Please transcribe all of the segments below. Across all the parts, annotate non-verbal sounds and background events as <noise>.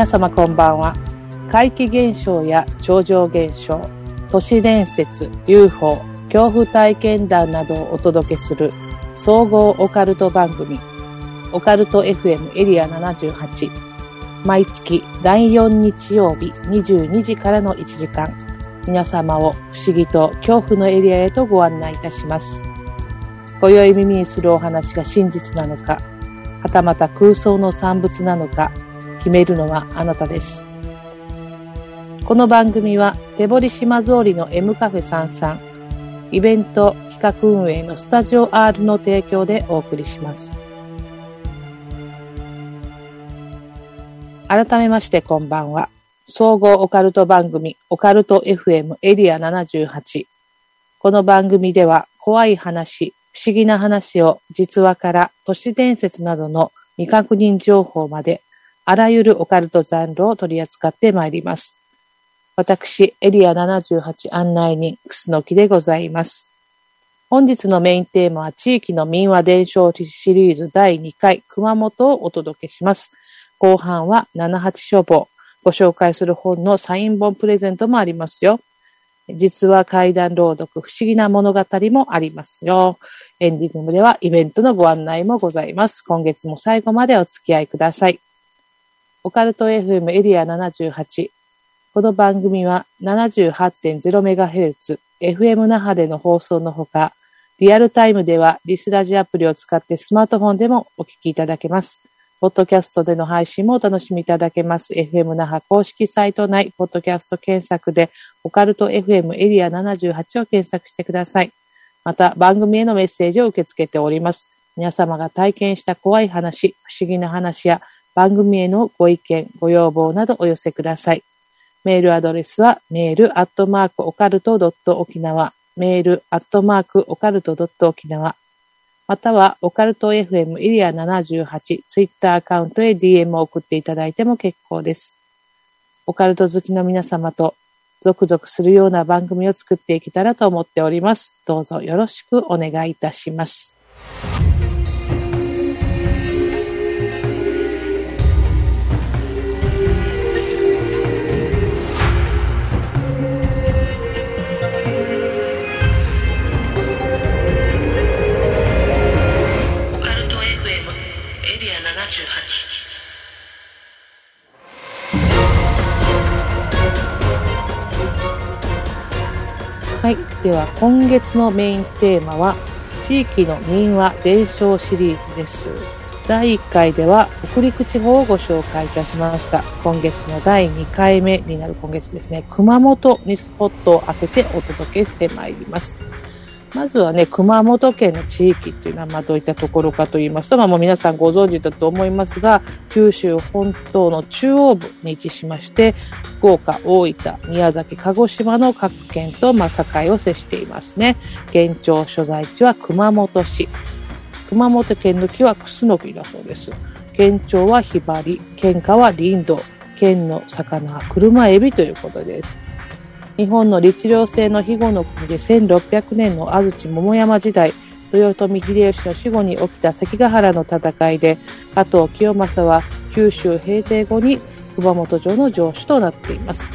皆様こんばんは。怪奇現象や超常現象、都市伝説、UFO、恐怖体験談などをお届けする総合オカルト番組、オカルト FM エリア78。毎月第4日曜日22時からの1時間、皆様を不思議と恐怖のエリアへとご案内いたします。今宵耳にするお話が真実なのか、はたまた空想の産物なのか、決めるのはあなたです。この番組は手堀島通りの M カフェ33イベント企画運営のスタジオ R の提供でお送りします。改めましてこんばんは。総合オカルト番組オカルト FM エリア78。この番組では怖い話、不思議な話を実話から都市伝説などの未確認情報まであらゆるオカルトジャンルを取り扱ってまいります。私、エリア78案内人、楠木でございます。本日のメインテーマは地域の民話伝承シリーズ第2回熊本をお届けします。後半は78書房。ご紹介する本のサイン本プレゼントもありますよ。実は怪談朗読不思議な物語もありますよ。エンディングではイベントのご案内もございます。今月も最後までお付き合いください。オカルト FM エリア78。この番組は 78.0MHz、FM 那覇での放送のほか、リアルタイムではリスラジアプリを使ってスマートフォンでもお聞きいただけます。ポッドキャストでの配信もお楽しみいただけます。FM 那覇公式サイト内、ポッドキャスト検索で、オカルト FM エリア78を検索してください。また、番組へのメッセージを受け付けております。皆様が体験した怖い話、不思議な話や番組へのご意見、ご要望などお寄せください。メールアドレスは、メールアットマークオカルトドット沖縄、メールアットマークオカルトドット沖縄、または、オカルト FM エリア78ツイッターアカウントへ DM を送っていただいても結構です。オカルト好きの皆様と、ゾクゾクするような番組を作っていけたらと思っております。どうぞよろしくお願いいたします。はい。では、今月のメインテーマは、地域の民話伝承シリーズです。第1回では、北陸地方をご紹介いたしました。今月の第2回目になる今月ですね、熊本にスポットを当ててお届けしてまいります。まずはね、熊本県の地域っていうのは、まあ、どういったところかと言いますと、まあ、もう皆さんご存知だと思いますが、九州本島の中央部に位置しまして、福岡、大分、宮崎、鹿児島の各県と、まあ、境を接していますね。現庁所在地は熊本市。熊本県の木はクスノキだそうです。県庁はひばり、県下は林道、県の魚は車エビということです。日本の律令制の庇護の国で1600年の安土桃山時代、豊臣秀吉の死後に起きた関ヶ原の戦いで、加藤清正は九州平定後に熊本城の城主となっています。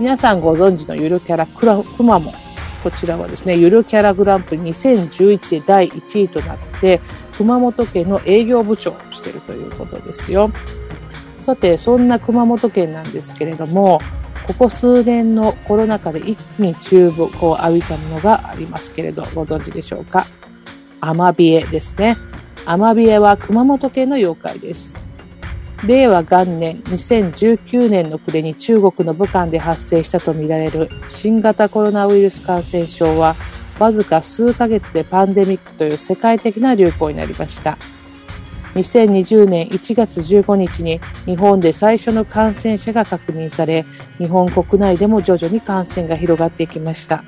皆さんご存知のゆるキャラくまモン。こちらはですね、ゆるキャラグランプリ2011で第1位となって、熊本県の営業部長をしているということですよ。さて、そんな熊本県なんですけれども、ここ数年のコロナ禍で一気に注目を浴びたものがありますけれど、ご存知でしょうか？アマビエですね。アマビエは熊本県の妖怪です。令和元年2019年の暮れに中国の武漢で発生したとみられる新型コロナウイルス感染症はわずか数ヶ月でパンデミックという世界的な流行になりました。2020年1月15日に日本で最初の感染者が確認され、日本国内でも徐々に感染が広がっていきました。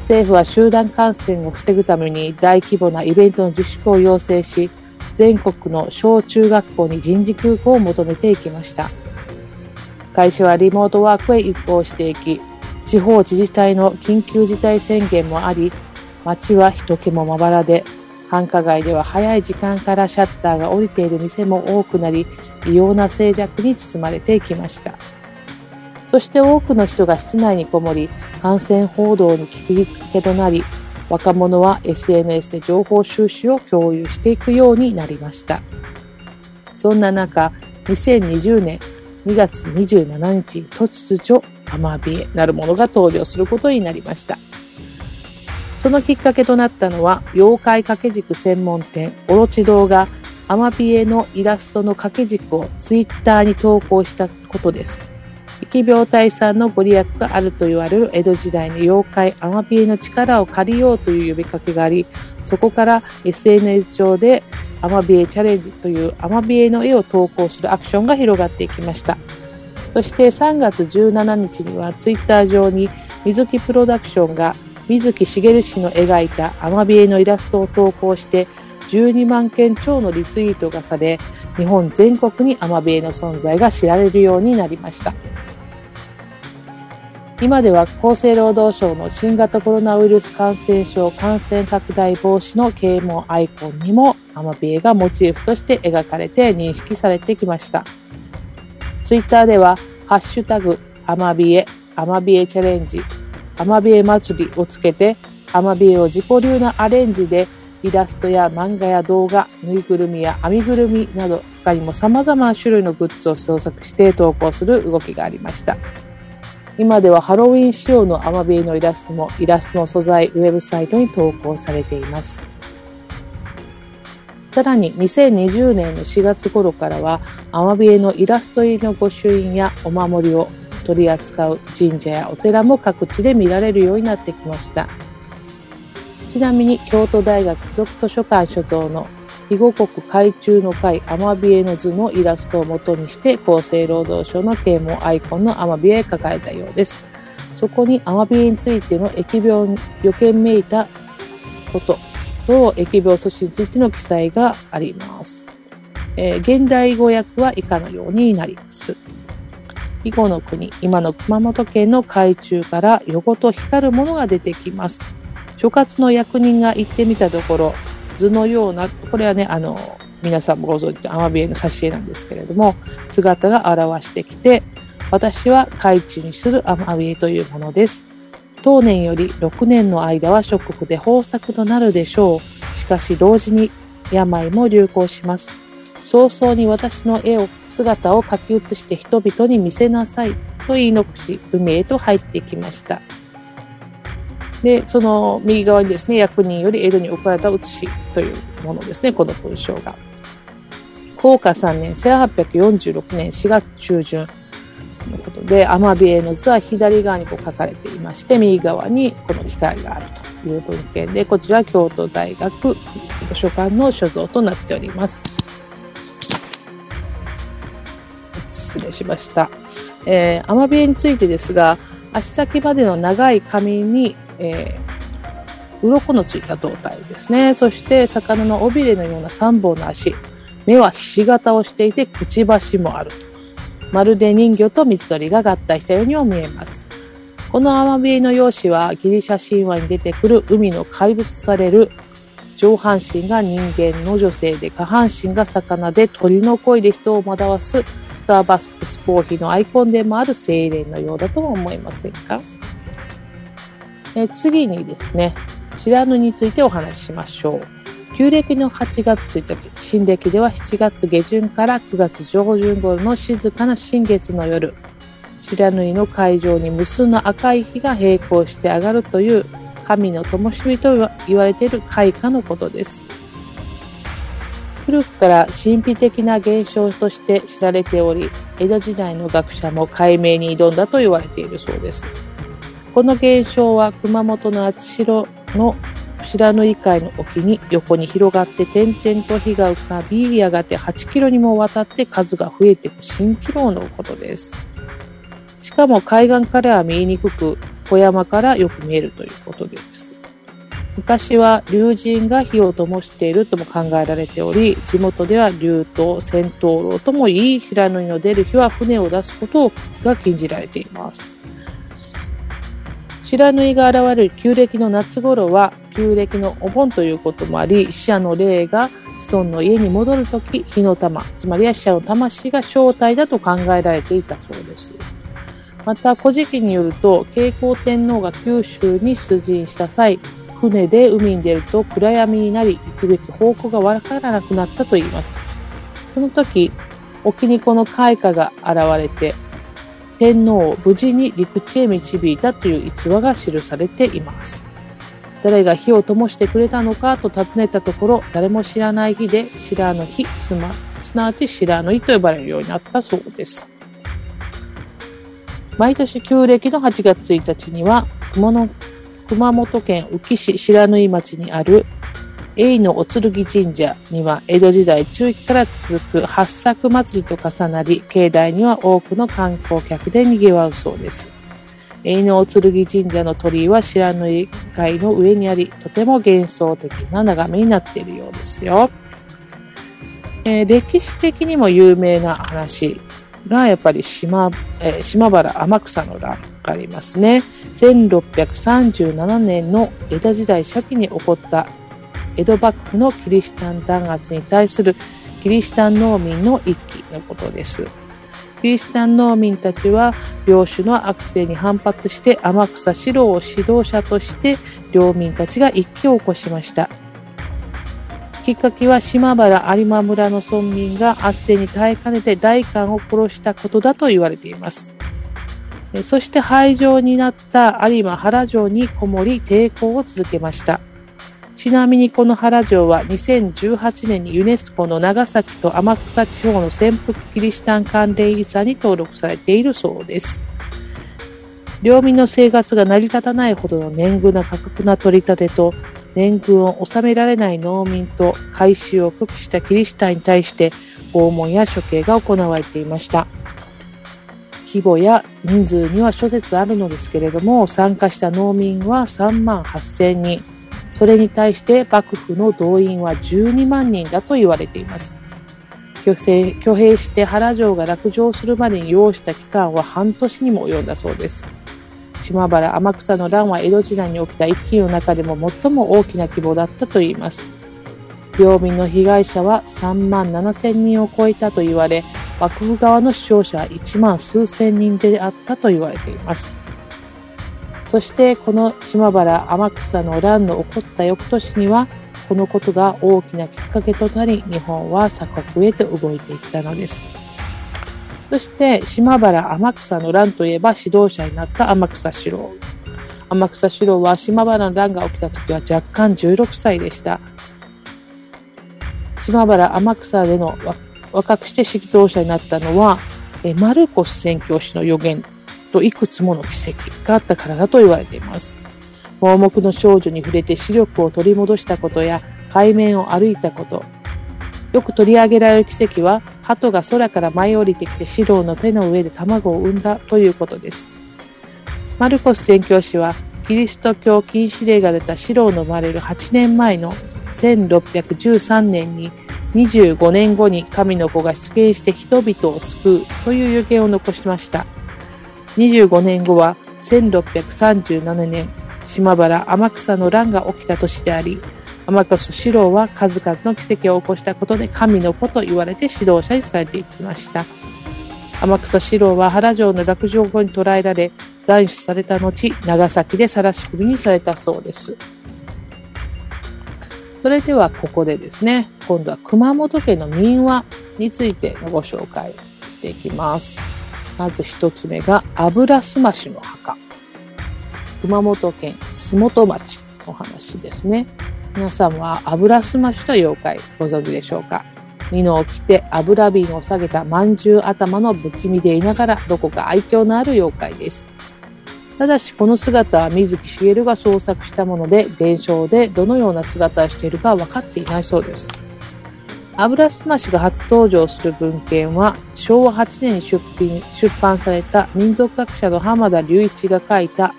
政府は集団感染を防ぐために大規模なイベントの自粛を要請し、全国の小中学校に人事空港を求めていきました。会社はリモートワークへ移行していき、地方自治体の緊急事態宣言もあり、街は人気もまばらで、繁華街では早い時間からシャッターが降りている店も多くなり、異様な静寂に包まれていきました。そして多くの人が室内にこもり、感染報道に聞きつけとなり、若者は SNS で情報収集を共有していくようになりました。そんな中、2020年2月27日、突如、アマビエなるものが登場することになりました。そのきっかけとなったのは、妖怪掛け軸専門店、オロチ堂がアマビエのイラストの掛け軸をツイッターに投稿したことです。疫病退散のご利益があると言われる江戸時代の妖怪アマビエの力を借りようという呼びかけがあり、そこから SNS 上でアマビエチャレンジというアマビエの絵を投稿するアクションが広がっていきました。そして3月17日にはツイッター上に水木プロダクションが水木しげる氏の描いたアマビエのイラストを投稿して12万件超のリツイートがされ日本全国にアマビエの存在が知られるようになりました。今では厚生労働省の新型コロナウイルス感染症感染拡大防止の啓蒙アイコンにもアマビエがモチーフとして描かれて認識されてきました。ツイッターではハッシュタグアマビエアマビエチャレンジアマビエ祭りをつけて、アマビエを自己流なアレンジでイラストや漫画や動画、ぬいぐるみや編みぐるみなど、他にも様々な種類のグッズを創作して投稿する動きがありました。今ではハロウィン仕様のアマビエのイラストもイラストの素材ウェブサイトに投稿されています。さらに2020年の4月頃からはアマビエのイラスト入りの御朱印やお守りを取り扱う神社やお寺も各地で見られるようになってきました。ちなみに京都大学附属図書館所蔵の肥後国海中の会アマビエの図のイラストを元にして厚生労働省の啓蒙アイコンのアマビエへ書かれたようです。そこにアマビエについての疫病予見めいたことと疫病阻止についての記載があります。えー、現代語訳は以下のようになります。囲碁の国、今の熊本県の海中から横と光るものが出てきます。所轄の役人が行ってみたところ、図のような、これはね、あの、皆さんもご存知のアマビエの挿絵なんですけれども、姿が現してきて、私は海中にするアマビエというものです。当年より6年の間は諸国で豊作となるでしょう。しかし同時に病も流行します。早々に私の絵を姿を書き写して人々に見せなさいと言い残し、海へと入ってきました。で、その右側にですね、役人より江戸に送られた写しというものですね、この文章が。高価3年、1846年4月中旬のことで、アマビエの図は左側にこう書かれていまして、右側にこの機械があるという文献で、こちら京都大学図書館の所蔵となっております。失礼しました。えー、アマビエについてですが、足先までの長い髪に、えー、鱗のついた胴体ですね。そして、魚の尾びれのような3本の足。目はひし形をしていて、くちばしもあると。まるで人魚と水鳥が合体したようにも見えます。このアマビエの容姿はギリシャ神話に出てくる海の怪物とされる上半身が人間の女性で下半身が魚で鳥の声で人を惑わすターバックスコーヒーのアイコンでもある精霊のようだとは思いませんか？え次にですね、白布についてお話ししましょう。旧暦の8月1日、新暦では7月下旬から9月上旬頃の静かな新月の夜、白縫の会場に無数の赤い火が並行して上がるという神の灯火と言われている開花のことです。古くから神秘的な現象として知られており、江戸時代の学者も解明に挑んだと言われているそうです。この現象は熊本の厚代の白縫海の沖に横に広がって点々と火が浮かび、やがて8キロにもわたって数が増えていく蜃気楼のことです。しかも海岸からは見えにくく、小山からよく見えるということです。昔は竜神が火を灯しているとも考えられており、地元では竜と戦闘楼ともいい平縫いの出る日は船を出すことが禁じられています。白縫いが現れる旧暦の夏頃は旧暦のお盆ということもあり、死者の霊が子孫の家に戻るとき、火の玉、つまりは死者の魂が正体だと考えられていたそうです。また、古事記によると、慶光天皇が九州に出陣した際、船で海に出ると暗闇になり、行くべき方向がわからなくなったといいます。その時、沖にこの開花が現れて、天皇を無事に陸地へ導いたという逸話が記されています。誰が火を灯してくれたのかと尋ねたところ、誰も知らない日で白の日、すなわち白の日と呼ばれるようになったそうです。毎年旧暦の8月1日には、熊野熊本県宇城市白縫町にある永のお剣神社には江戸時代中期から続く八作祭りと重なり、境内には多くの観光客で賑わうそうです。永のお剣神社の鳥居は白縫海の上にあり、とても幻想的な眺めになっているようですよ。えー、歴史的にも有名な話がやっぱり島,、えー、島原天草の乱がありますね。1637年の江戸時代初期に起こった江戸幕府のキリシタン弾圧に対するキリシタン農民の一揆のことです。キリシタン農民たちは領主の悪性に反発して天草四郎を指導者として領民たちが一揆を起こしました。きっかけは島原有馬村の村民が圧政に耐えかねて大官を殺したことだと言われています。そして廃城になった有馬原城にこもり抵抗を続けました。ちなみにこの原城は2018年にユネスコの長崎と天草地方の潜伏キリシタン関連遺産に登録されているそうです。領民の生活が成り立たないほどの年貢な過酷な取り立てと年貢を納められない農民と改宗を拒否したキリシタンに対して拷問や処刑が行われていました。規模や人数には諸説あるのですけれども、参加した農民は3万8000人、それに対して幕府の動員は12万人だと言われています。挙兵して原城が落城するまでに要した期間は半年にも及んだそうです。島原天草の乱は江戸時代に起きた一揆の中でも最も大きな規模だったといいます。病民の被害者は3万7千人を超えたと言われ、幕府側の死傷者1万数千人であったと言われています。そしてこの島原天草の乱の起こった翌年にはこのことが大きなきっかけとなり日本は鎖国へと動いていったのです。そして島原天草の乱といえば指導者になった天草四郎。天草四郎は島原の乱が起きた時は若干16歳でした。島原天草での若くして指導者になったのは、えマルコス宣教師の予言といくつもの奇跡があったからだと言われています。盲目の少女に触れて視力を取り戻したことや海面を歩いたこと。よく取り上げられる奇跡は、鳩が空から舞い降りてきて四郎の手の上で卵を産んだということです。マルコス宣教師は、キリスト教禁止令が出た四郎の生まれる8年前の1613年に25年後に神の子が出現して人々を救うという予言を残しました。25年後は1637年、島原天草の乱が起きた年であり、天草四郎は数々の奇跡を起こしたことで神の子と言われて指導者にされていきました。天草四郎は原城の落城後に捕らえられ、斬首された後、長崎で晒し首にされたそうです。それではここでですね、今度は熊本県の民話についてのご紹介していきます。まず一つ目が、油すましの墓。熊本県洲本町の話ですね。皆さんは油すましと妖怪ご存知でしょうか？美濃を着て油瓶を下げた饅頭頭の不気味でいながらどこか愛嬌のある妖怪です。ただしこの姿は水木しげるが創作したもので伝承でどのような姿をしているか分かっていないそうです。油すましが初登場する文献は昭和8年に出品出版された民族学者の浜田隆一が書いた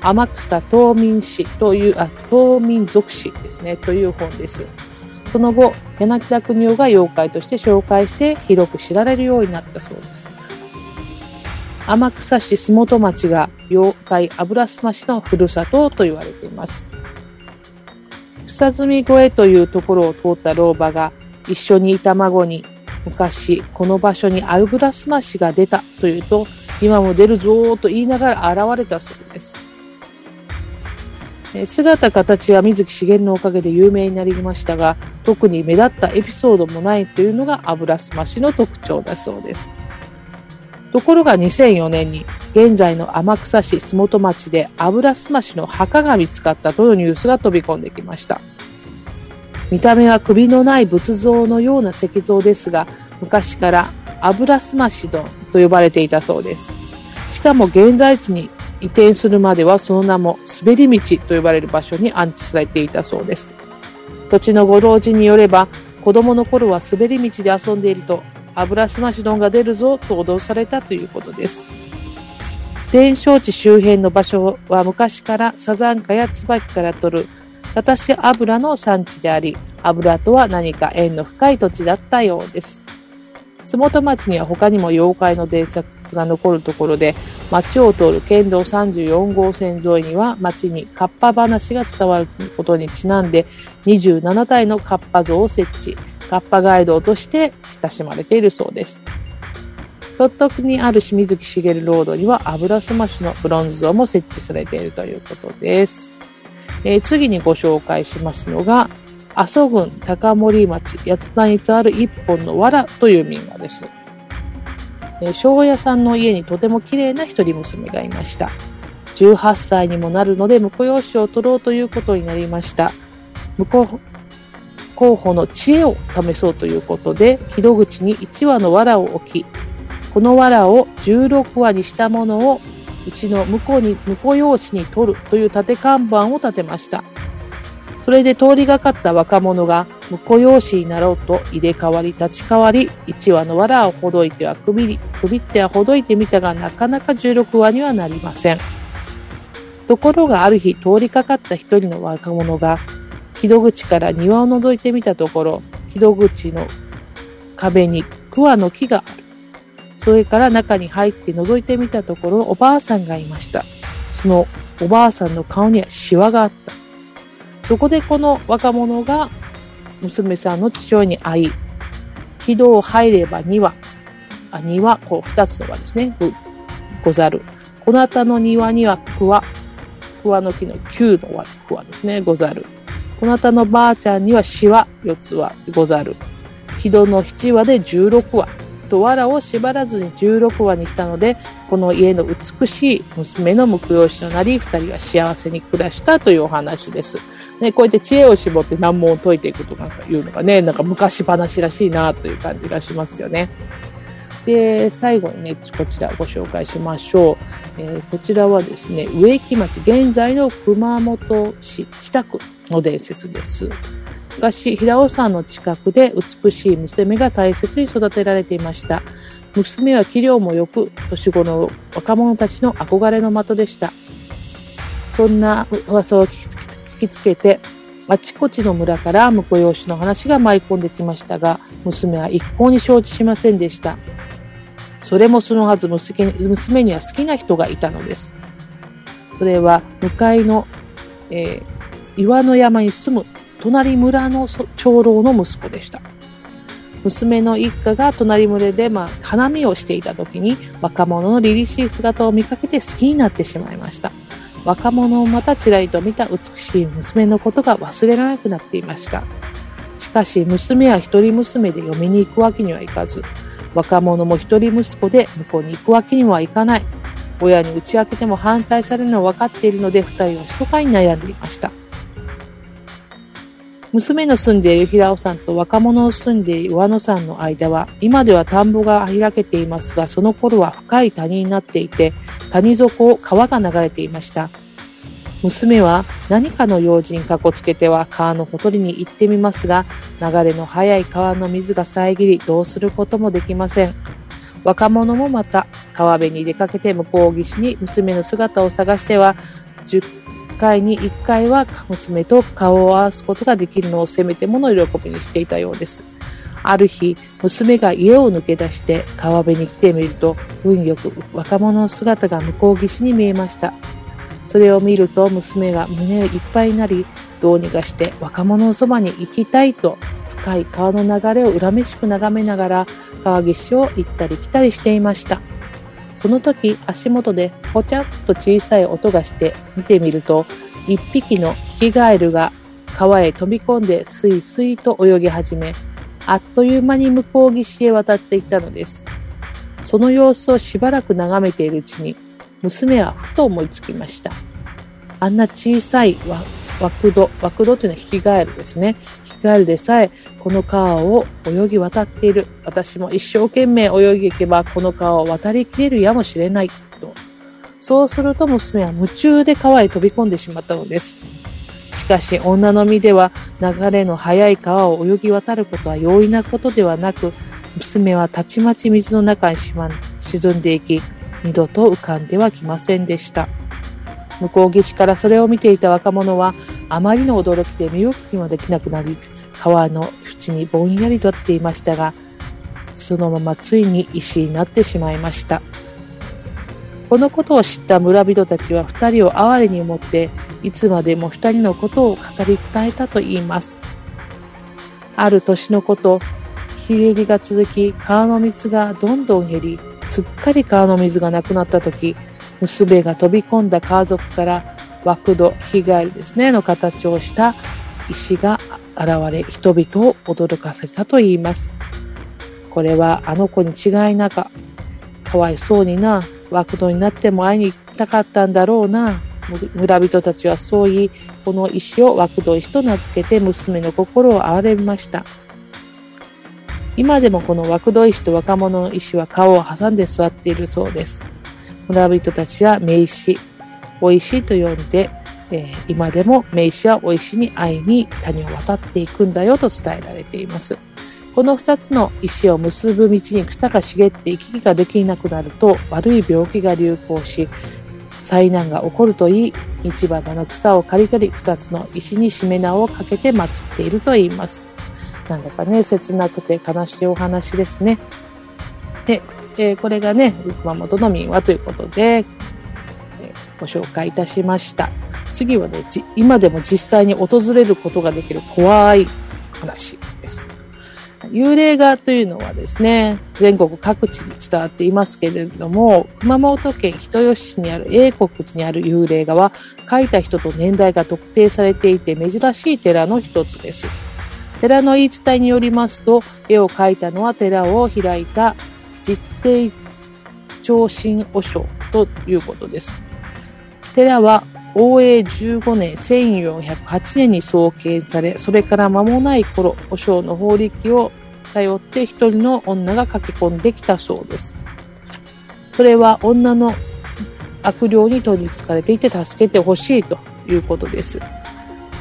天草島民史という、あ、島民族史ですね、という本です。その後、柳田国夫が妖怪として紹介して広く知られるようになったそうです。天草市洲本町が妖怪油すましのふるさとと言われています。草積越えというところを通った老婆が一緒にいた孫に昔この場所に油すましが出たというと今も出るぞと言いながら現れたそうです。姿形は水木しげるのおかげで有名になりましたが、特に目立ったエピソードもないというのが油すましの特徴だそうです。ところが2004年に現在の天草市洲本町で油すましの墓が見つかったというニュースが飛び込んできました。見た目は首のない仏像のような石像ですが、昔から油すまし丼と呼ばれていたそうです。しかも現在地に移転するまではその名も滑り道と呼ばれる場所に安置されていたそうです。土地のご老人によれば、子供の頃は滑り道で遊んでいると油すまし丼が出るぞと脅されたということです。伝承地周辺の場所は昔からサザンカや椿から取るタし油の産地であり、油とは何か縁の深い土地だったようです。洲本町には他にも妖怪の伝説が残るところで、町を通る県道34号線沿いには町にカッパ話が伝わることにちなんで27体のカッパ像を設置。カッパ街道として親しまれているそうです。鳥取にある清水木しげるロードには油すましのブロンズ像も設置されているということです。えー、次にご紹介しますのが、阿蘇郡高森町八田にある一本の藁という民話です。えー、庄屋さんの家にとても綺麗な一人娘がいました。18歳にもなるので婿養子を取ろうということになりました。婿候補の知恵を試そうということで、広口に1羽の藁を置き、この藁を16羽にしたものをうちの向こうに、向こう用紙に取るという縦看板を立てました。それで通りがかった若者が婿養子になろうと入れ替わり立ち替わり、1羽の藁をほどいてはくびり、くびってはほどいてみたがなかなか16羽にはなりません。ところがある日通りかかった一人の若者が木戸口から庭を覗いてみたところ、木戸口の壁に桑の木がある。それから中に入って覗いてみたところ、おばあさんがいました。そのおばあさんの顔にはシワがあった。そこでこの若者が娘さんの父親に会い、軌道入れば庭、あ庭、こう二つの輪ですね、ごござる。こなたの庭には桑、桑の木の九の輪、桑ですね、ござる。こなたのばあちゃんにはしわ四つはござる。木戸の七話で十六話。と藁を縛らずに十六話にしたので、この家の美しい娘の婿養子となり、二人は幸せに暮らしたというお話です。ね、こうやって知恵を絞って難問を解いていくとかいうのがね、なんか昔話らしいなという感じがしますよね。で、最後にね、こちらご紹介しましょう。えー、こちらはですね、植木町、現在の熊本市北区の伝説です。昔、平尾山の近くで美しい娘が大切に育てられていました。娘は器量も良く、年頃の若者たちの憧れの的でした。そんな噂を聞きつけて、あちこちの村から婿養子の話が舞い込んできましたが、娘は一向に承知しませんでした。それもそのはず娘には好きな人がいたのです。それは向かいの、えー岩の山に住む隣村の長老の息子でした。娘の一家が隣村で、まあ、花見をしていた時に若者の凛々しい姿を見かけて好きになってしまいました。若者をまたちらりと見た美しい娘のことが忘れられなくなっていました。しかし娘は一人娘で嫁に行くわけにはいかず、若者も一人息子で向こうに行くわけにはいかない。親に打ち明けても反対されるのは分かっているので二人は密かに悩んでいました。娘の住んでいる平尾山と若者の住んでいる上野山の間は、今では田んぼが開けていますが、その頃は深い谷になっていて、谷底を川が流れていました。娘は何かの用心かこつけては川のほとりに行ってみますが、流れの速い川の水が遮り、どうすることもできません。若者もまた川辺に出かけて向こう岸に娘の姿を探しては、回に1回は娘と顔を合わすことができるのをせめてもの喜びにしていたようです。ある日、娘が家を抜け出して川辺に来てみると、運よく若者の姿が向こう岸に見えました。それを見ると娘が胸いっぱいになり、どうにかして若者のそばに行きたいと、深い川の流れを恨めしく眺めながら川岸を行ったり来たりしていました。その時、足元でぽちゃっと小さい音がして見てみると、一匹のヒキガエルが川へ飛び込んでスイスイと泳ぎ始め、あっという間に向こう岸へ渡っていったのです。その様子をしばらく眺めているうちに、娘はふと思いつきました。あんな小さい枠戸、枠戸というのは引きガエルですね。引きガエルでさえ、この川を泳ぎ渡っている。私も一生懸命泳いでいけば、この川を渡りきれるやもしれない。と。そうすると娘は夢中で川へ飛び込んでしまったのです。しかし女の身では流れの速い川を泳ぎ渡ることは容易なことではなく、娘はたちまち水の中に沈んでいき、二度と浮かんではきませんでした。向こう岸からそれを見ていた若者は、あまりの驚きで身動きもできなくなり、川の縁にぼんやりとっていましたが、そのままついに石になってしまいました。このことを知った村人たちは二人を哀れに思って、いつまでも二人のことを語り伝えたと言います。ある年のこと、日照りが続き、川の水がどんどん減り、すっかり川の水がなくなった時、娘が飛び込んだ川底から枠土、被害ですね、の形をした石が現れ、人々を驚かせたと言います。これはあの子に違いなか、かわいそうにな、枠土になっても会いに行きたかったんだろうな。村人たちはそう言い、この石を枠土石と名付けて娘の心を憐れみました。今でもこの枠土石と若者の石は顔を挟んで座っているそうです。村人たちは名石、お石と呼んで、えー、今でも名石はお石に会いに谷を渡っていくんだよと伝えられています。この二つの石を結ぶ道に草が茂って行き来ができなくなると悪い病気が流行し、災難が起こるといい、道端の草を刈り取り二つの石にしめ縄をかけて祀っていると言います。なんだかね、切なくて悲しいお話ですね。で、えー、これがね、熊本の民話ということで、えー、ご紹介いたしました。次はね、今でも実際に訪れることができる怖い話です。幽霊画というのはですね、全国各地に伝わっていますけれども、熊本県人吉市にある英国寺にある幽霊画は、描いた人と年代が特定されていて珍しい寺の一つです。寺の言い伝えによりますと、絵を描いたのは寺を開いた実定長身和尚ということです。寺は応永15年1408年に創建され、それから間もない頃、和尚の法力を頼って一人の女が駆け込んできたそうです。それは女の悪霊に取り憑かれていて助けてほしいということです。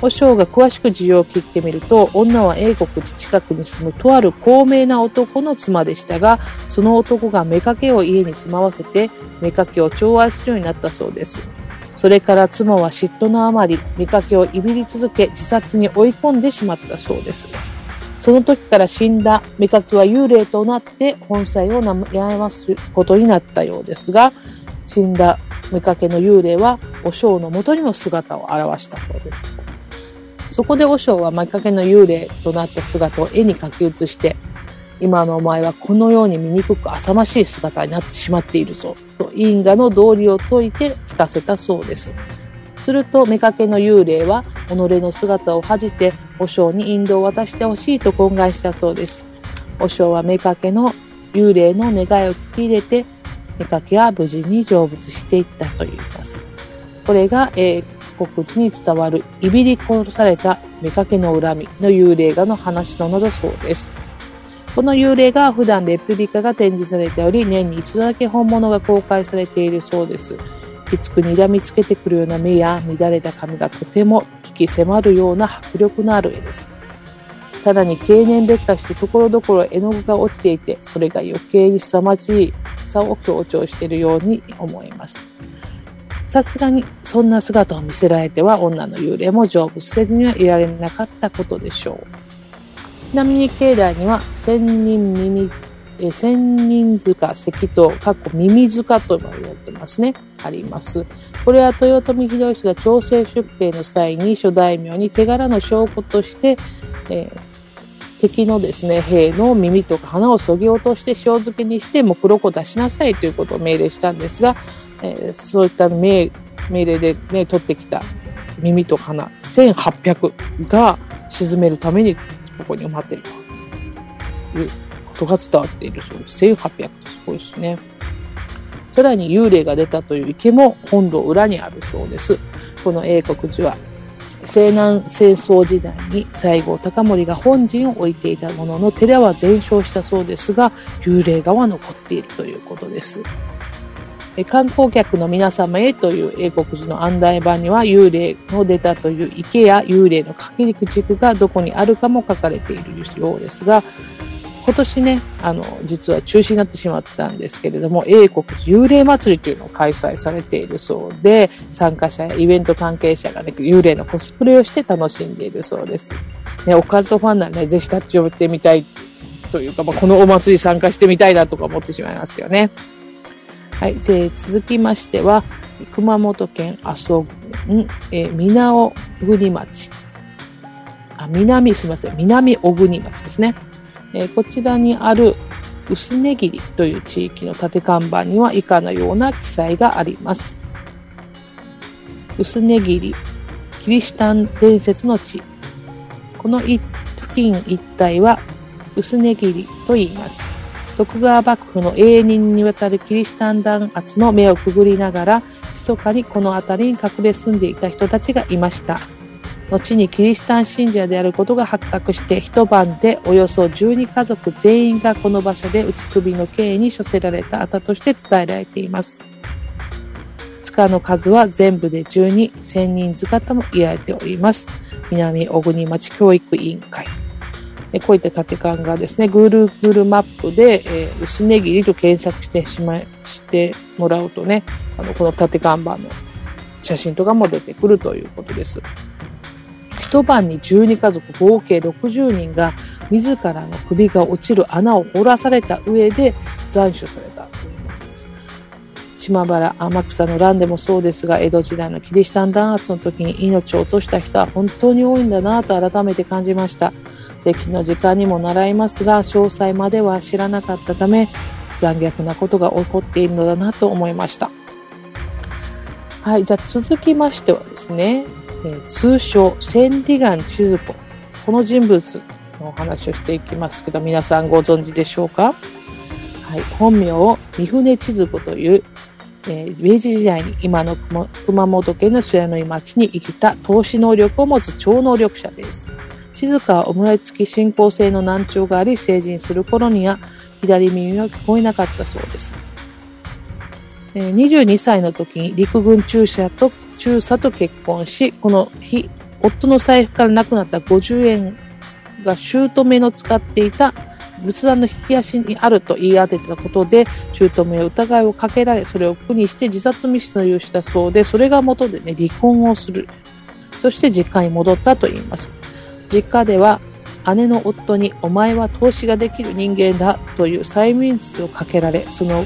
和尚が詳しく事情を聞いてみると、女は英国寺近くに住むとある高名な男の妻でしたが、その男が妾を家に住まわせて、妾を寵愛するようになったそうです。それから妻は嫉妬のあまり、妾をいびり続け、自殺に追い込んでしまったそうです。その時から死んだ妾は幽霊となって本妻を悩ますことになったようですが、死んだ妾の幽霊は、お尚のもとにも姿を現したそうです。そこで和尚は巻きかけの幽霊となった姿を絵に描き写して、今のお前はこのように醜く浅ましい姿になってしまっているぞ、因果の道理を解いて聞かせたそうです。すると、妾の幽霊は、己の姿を恥じて、和尚に引導を渡してほしいと懇願したそうです。和尚は妾の幽霊の願いを聞き入れて、妾は無事に成仏していったといいます。これが、えー、国地に伝わるいびり殺された妾の恨みの幽霊画の話なのだそうです。この幽霊画は普段レプリカが展示されており、年に一度だけ本物が公開されているそうです。きつく睨みつけてくるような目や乱れた髪がとても引き迫るような迫力のある絵です。さらに経年劣化してところどころ絵の具が落ちていて、それが余計に凄まじいさを強調しているように思います。さすがにそんな姿を見せられては女の幽霊も成仏せずにはいられなかったことでしょう。ちなみに境内には千人耳、え千人塚石塔、かっこ耳塚と言われてますね。あります。これは豊臣秀吉が朝鮮出兵の際に諸大名に手柄の証拠として、えー、敵のですね、兵の耳とか鼻をそぎ落として塩漬けにして目録を出しなさいということを命令したんですが、えー、そういった命命令でね、取ってきた耳と鼻、1800が沈めるためにここに埋まってるということが伝わっているそうです。1800ってすごいですね。さらに幽霊が出たという池も本堂裏にあるそうです。この英国寺は西南戦争時代に西郷隆盛が本陣を置いていたものの寺は全焼したそうですが幽霊画は残っているということです。観光客の皆様へという英国寺の案内板には幽霊の出たという池や幽霊の掛け軸がどこにあるかも書かれているようですが、今年ね、あの、実は中止になってしまったんですけれども、英国幽霊祭りというのを開催されているそうで、参加者やイベント関係者がね、幽霊のコスプレをして楽しんでいるそうです。ね、オカルトファンならね、ぜひ立ち寄ってみたいというか、まあ、このお祭り参加してみたいなとか思ってしまいますよね。はい。で、続きましては、熊本県阿蘇郡、えー、水尾国町。あ、南、すみません。南小国町ですね。えー、こちらにある薄根切という地域の縦看板には以下のような記載があります。薄根切キリシタン伝説の地。この付近一帯は薄根切と言います。徳川幕府の永遠にわたるキリシタン弾圧の目をくぐりながら、密かにこの辺りに隠れ住んでいた人たちがいました。後にキリシタン信者であることが発覚して一晩でおよそ12家族全員がこの場所で打ち首の刑に処せられた後として伝えられています。塚の数は全部で12、1000人塚とも言われております。南小国町教育委員会。こういった縦感がですね、Google マップで、えー、薄ねぎりと検索してしまい、してもらうとね、あの、この縦看板の写真とかも出てくるということです。一晩に12家族合計60人が自らの首が落ちる穴を掘らされた上で斬首されたと言います。島原天草の乱でもそうですが、江戸時代のキリシタン弾圧の時に命を落とした人は本当に多いんだなと改めて感じました。歴史の時間にも習いますが、詳細までは知らなかったため、残虐なことが起こっているのだなと思いました。はい、じゃあ続きましてはですね、えー、通称、千里眼千鶴子。この人物のお話をしていきますけど、皆さんご存知でしょうか？はい、本名を三船千鶴子という、えー、明治時代に今の熊本県の末の町に生きた投資能力を持つ超能力者です。静かは生まれつき進行性の難聴があり、成人する頃には左耳は聞こえなかったそうです。22歳の時に陸軍中車と中佐と結婚し、この日、夫の財布からなくなった50円が姑の使っていた仏壇の引き足にあると言い当てたことで、姑は疑いをかけられ、それを苦にして自殺未遂をしたそうで、それが元でね、離婚をする。そして実家に戻ったと言います。実家では姉の夫にお前は投資ができる人間だという催眠術をかけられ、その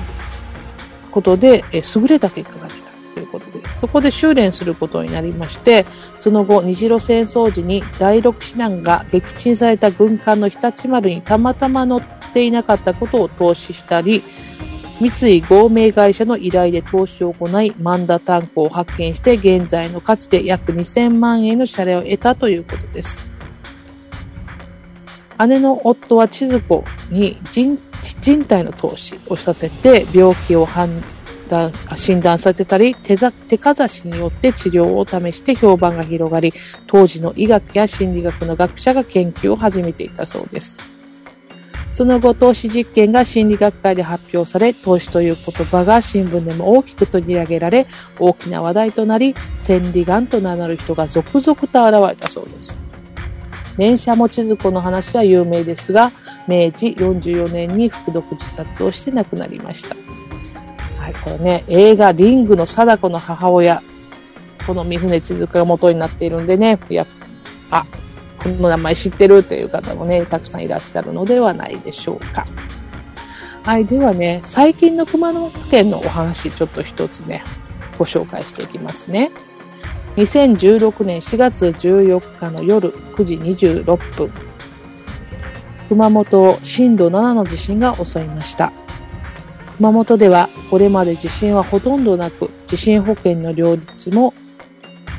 ことで優れた結果が出た。ということです。そこで修練することになりまして、その後、日露戦争時に第六師団が撃沈された軍艦の日立丸にたまたま乗っていなかったことを投資したり、三井合名会社の依頼で投資を行い、万田炭鉱を発見して、現在の価値で約2000万円の謝礼を得たということです。姉の夫は千鶴子に人人体の投資をさせて病気を判断診断されてたり手手かざしによって治療を試して評判が広がり当時の医学や心理学の学者が研究を始めていたそうです。その後投資実験が心理学会で発表され投資という言葉が新聞でも大きく取り上げられ大きな話題となり千里眼と名乗る人が続々と現れたそうです。電車持ち子の話は有名ですが、明治44年に服毒自殺をして亡くなりました。はい、これね、映画リングの貞子の母親、この三船千鶴子が元になっているんでね、やあ、この名前知ってるという方もね、たくさんいらっしゃるのではないでしょうか。はい。ではね、最近の熊本県のお話、ちょっと一つね、ご紹介していきますね。2016年4月14日の夜9時26分、熊本を震度7の地震が襲いました。熊本ではこれまで地震はほとんどなく、地震保険の両立も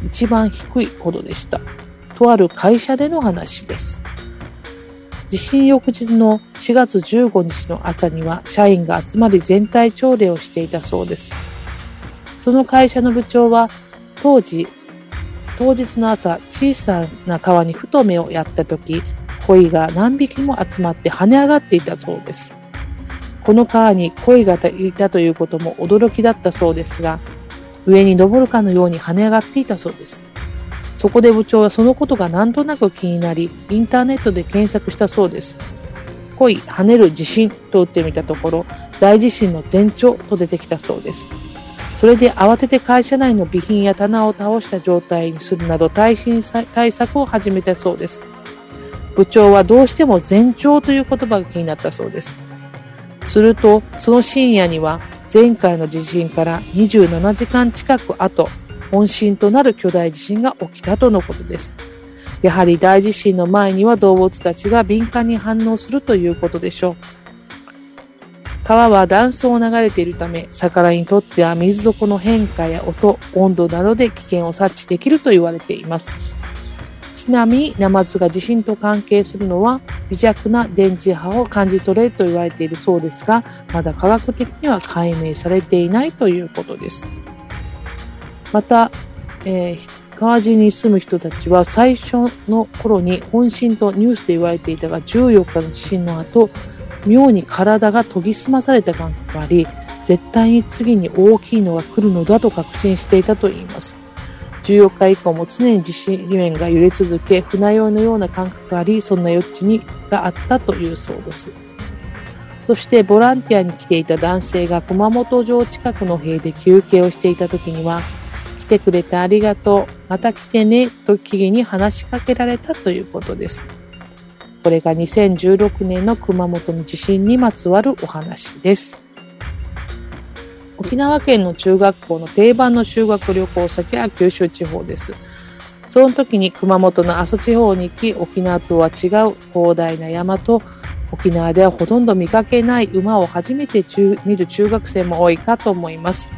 一番低いほどでした。とある会社での話です。地震翌日の4月15日の朝には社員が集まり全体朝礼をしていたそうです。その会社の部長は当時、当日の朝小さな川にふと目をやった時、鯉が何匹も集まって跳ね上がっていたそうです。この川に鯉がいたということも驚きだったそうですが、上に登るかのように跳ね上がっていたそうです。そこで部長はそのことがなんとなく気になり、インターネットで検索したそうです。恋、跳ねる地震と打ってみたところ、大地震の前兆と出てきたそうです。それで慌てて会社内の備品や棚を倒した状態にするなど耐震対策を始めたそうです。部長はどうしても前兆という言葉が気になったそうです。すると、その深夜には前回の地震から27時間近く後、本震となる巨大地震が起きたとのことです。やはり大地震の前には動物たちが敏感に反応するということでしょう。川は断層を流れているため、魚にとっては水底の変化や音、温度などで危険を察知できると言われています。ちなみに、ナマズが地震と関係するのは、微弱な電磁波を感じ取れると言われているそうですが、まだ科学的には解明されていないということです。また、えー、川路に住む人たちは最初の頃に本震とニュースで言われていたが14日の地震の後、妙に体が研ぎ澄まされた感覚があり、絶対に次に大きいのが来るのだと確信していたといいます。14日以降も常に地震面が揺れ続け、船酔いのような感覚があり、そんな余地にがあったというそうです。そしてボランティアに来ていた男性が熊本城近くの塀で休憩をしていた時には、来てくれてありがとう。また来てね。と木々に話しかけられたということです。これが2016年の熊本の地震にまつわるお話です。沖縄県の中学校の定番の修学旅行先は九州地方です。その時に熊本の阿蘇地方に行き、沖縄とは違う広大な山と沖縄ではほとんど見かけない馬を初めて見る中学生も多いかと思います。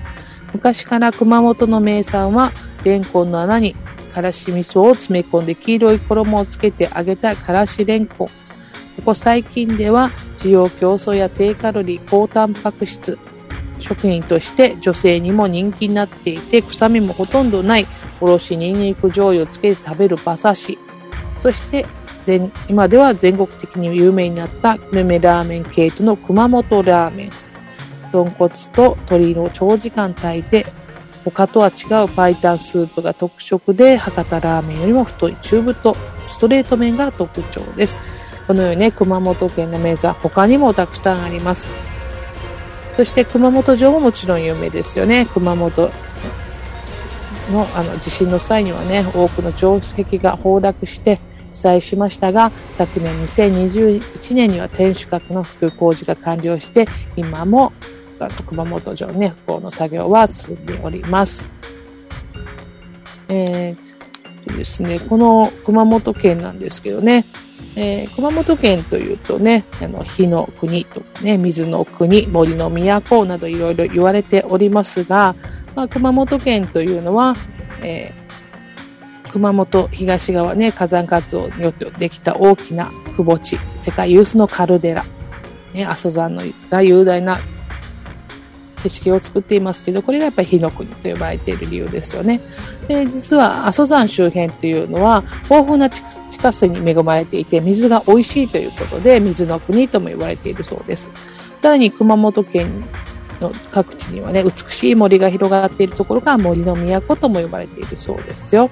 昔から熊本の名産は、レンコンの穴にからし味噌を詰め込んで黄色い衣をつけて揚げたからしレンコン。ここ最近では、需要競争や低カロリー、高タンパク質、食品として女性にも人気になっていて、臭みもほとんどない、おろしニンニク醤油をつけて食べる馬刺し。そして全、今では全国的に有名になったグルメラーメン系統の熊本ラーメン。豚骨と鶏を長時間炊いて、他とは違う白湯スープが特色で、博多ラーメンよりも太い中太、ストレート麺が特徴です。このようにね、熊本県の名産、他にもたくさんあります。そして熊本城ももちろん有名ですよね。熊本のあの地震の際にはね、多くの城壁が崩落して被災しましたが、昨年2021年には天守閣の復旧工事が完了して、今も熊本城ね、復興の作業は続いております。えー、とですね、この熊本県なんですけどね、えー、熊本県というとね、あの、火の国とかね、水の国、森の都などいろいろ言われておりますが、まあ、熊本県というのは、えー、熊本東側ね、火山活動によってできた大きな窪地、世界有数のカルデラ、ね、阿蘇山のが雄大な景色を作っていますけど、これがやっぱり火の国と呼ばれている理由ですよね。で、実は阿蘇山周辺っていうのは豊富な地下水に恵まれていて、水が美味しいということで、水の国とも言われているそうです。さらに熊本県の各地にはね、美しい森が広がっているところが森の都とも呼ばれているそうですよ。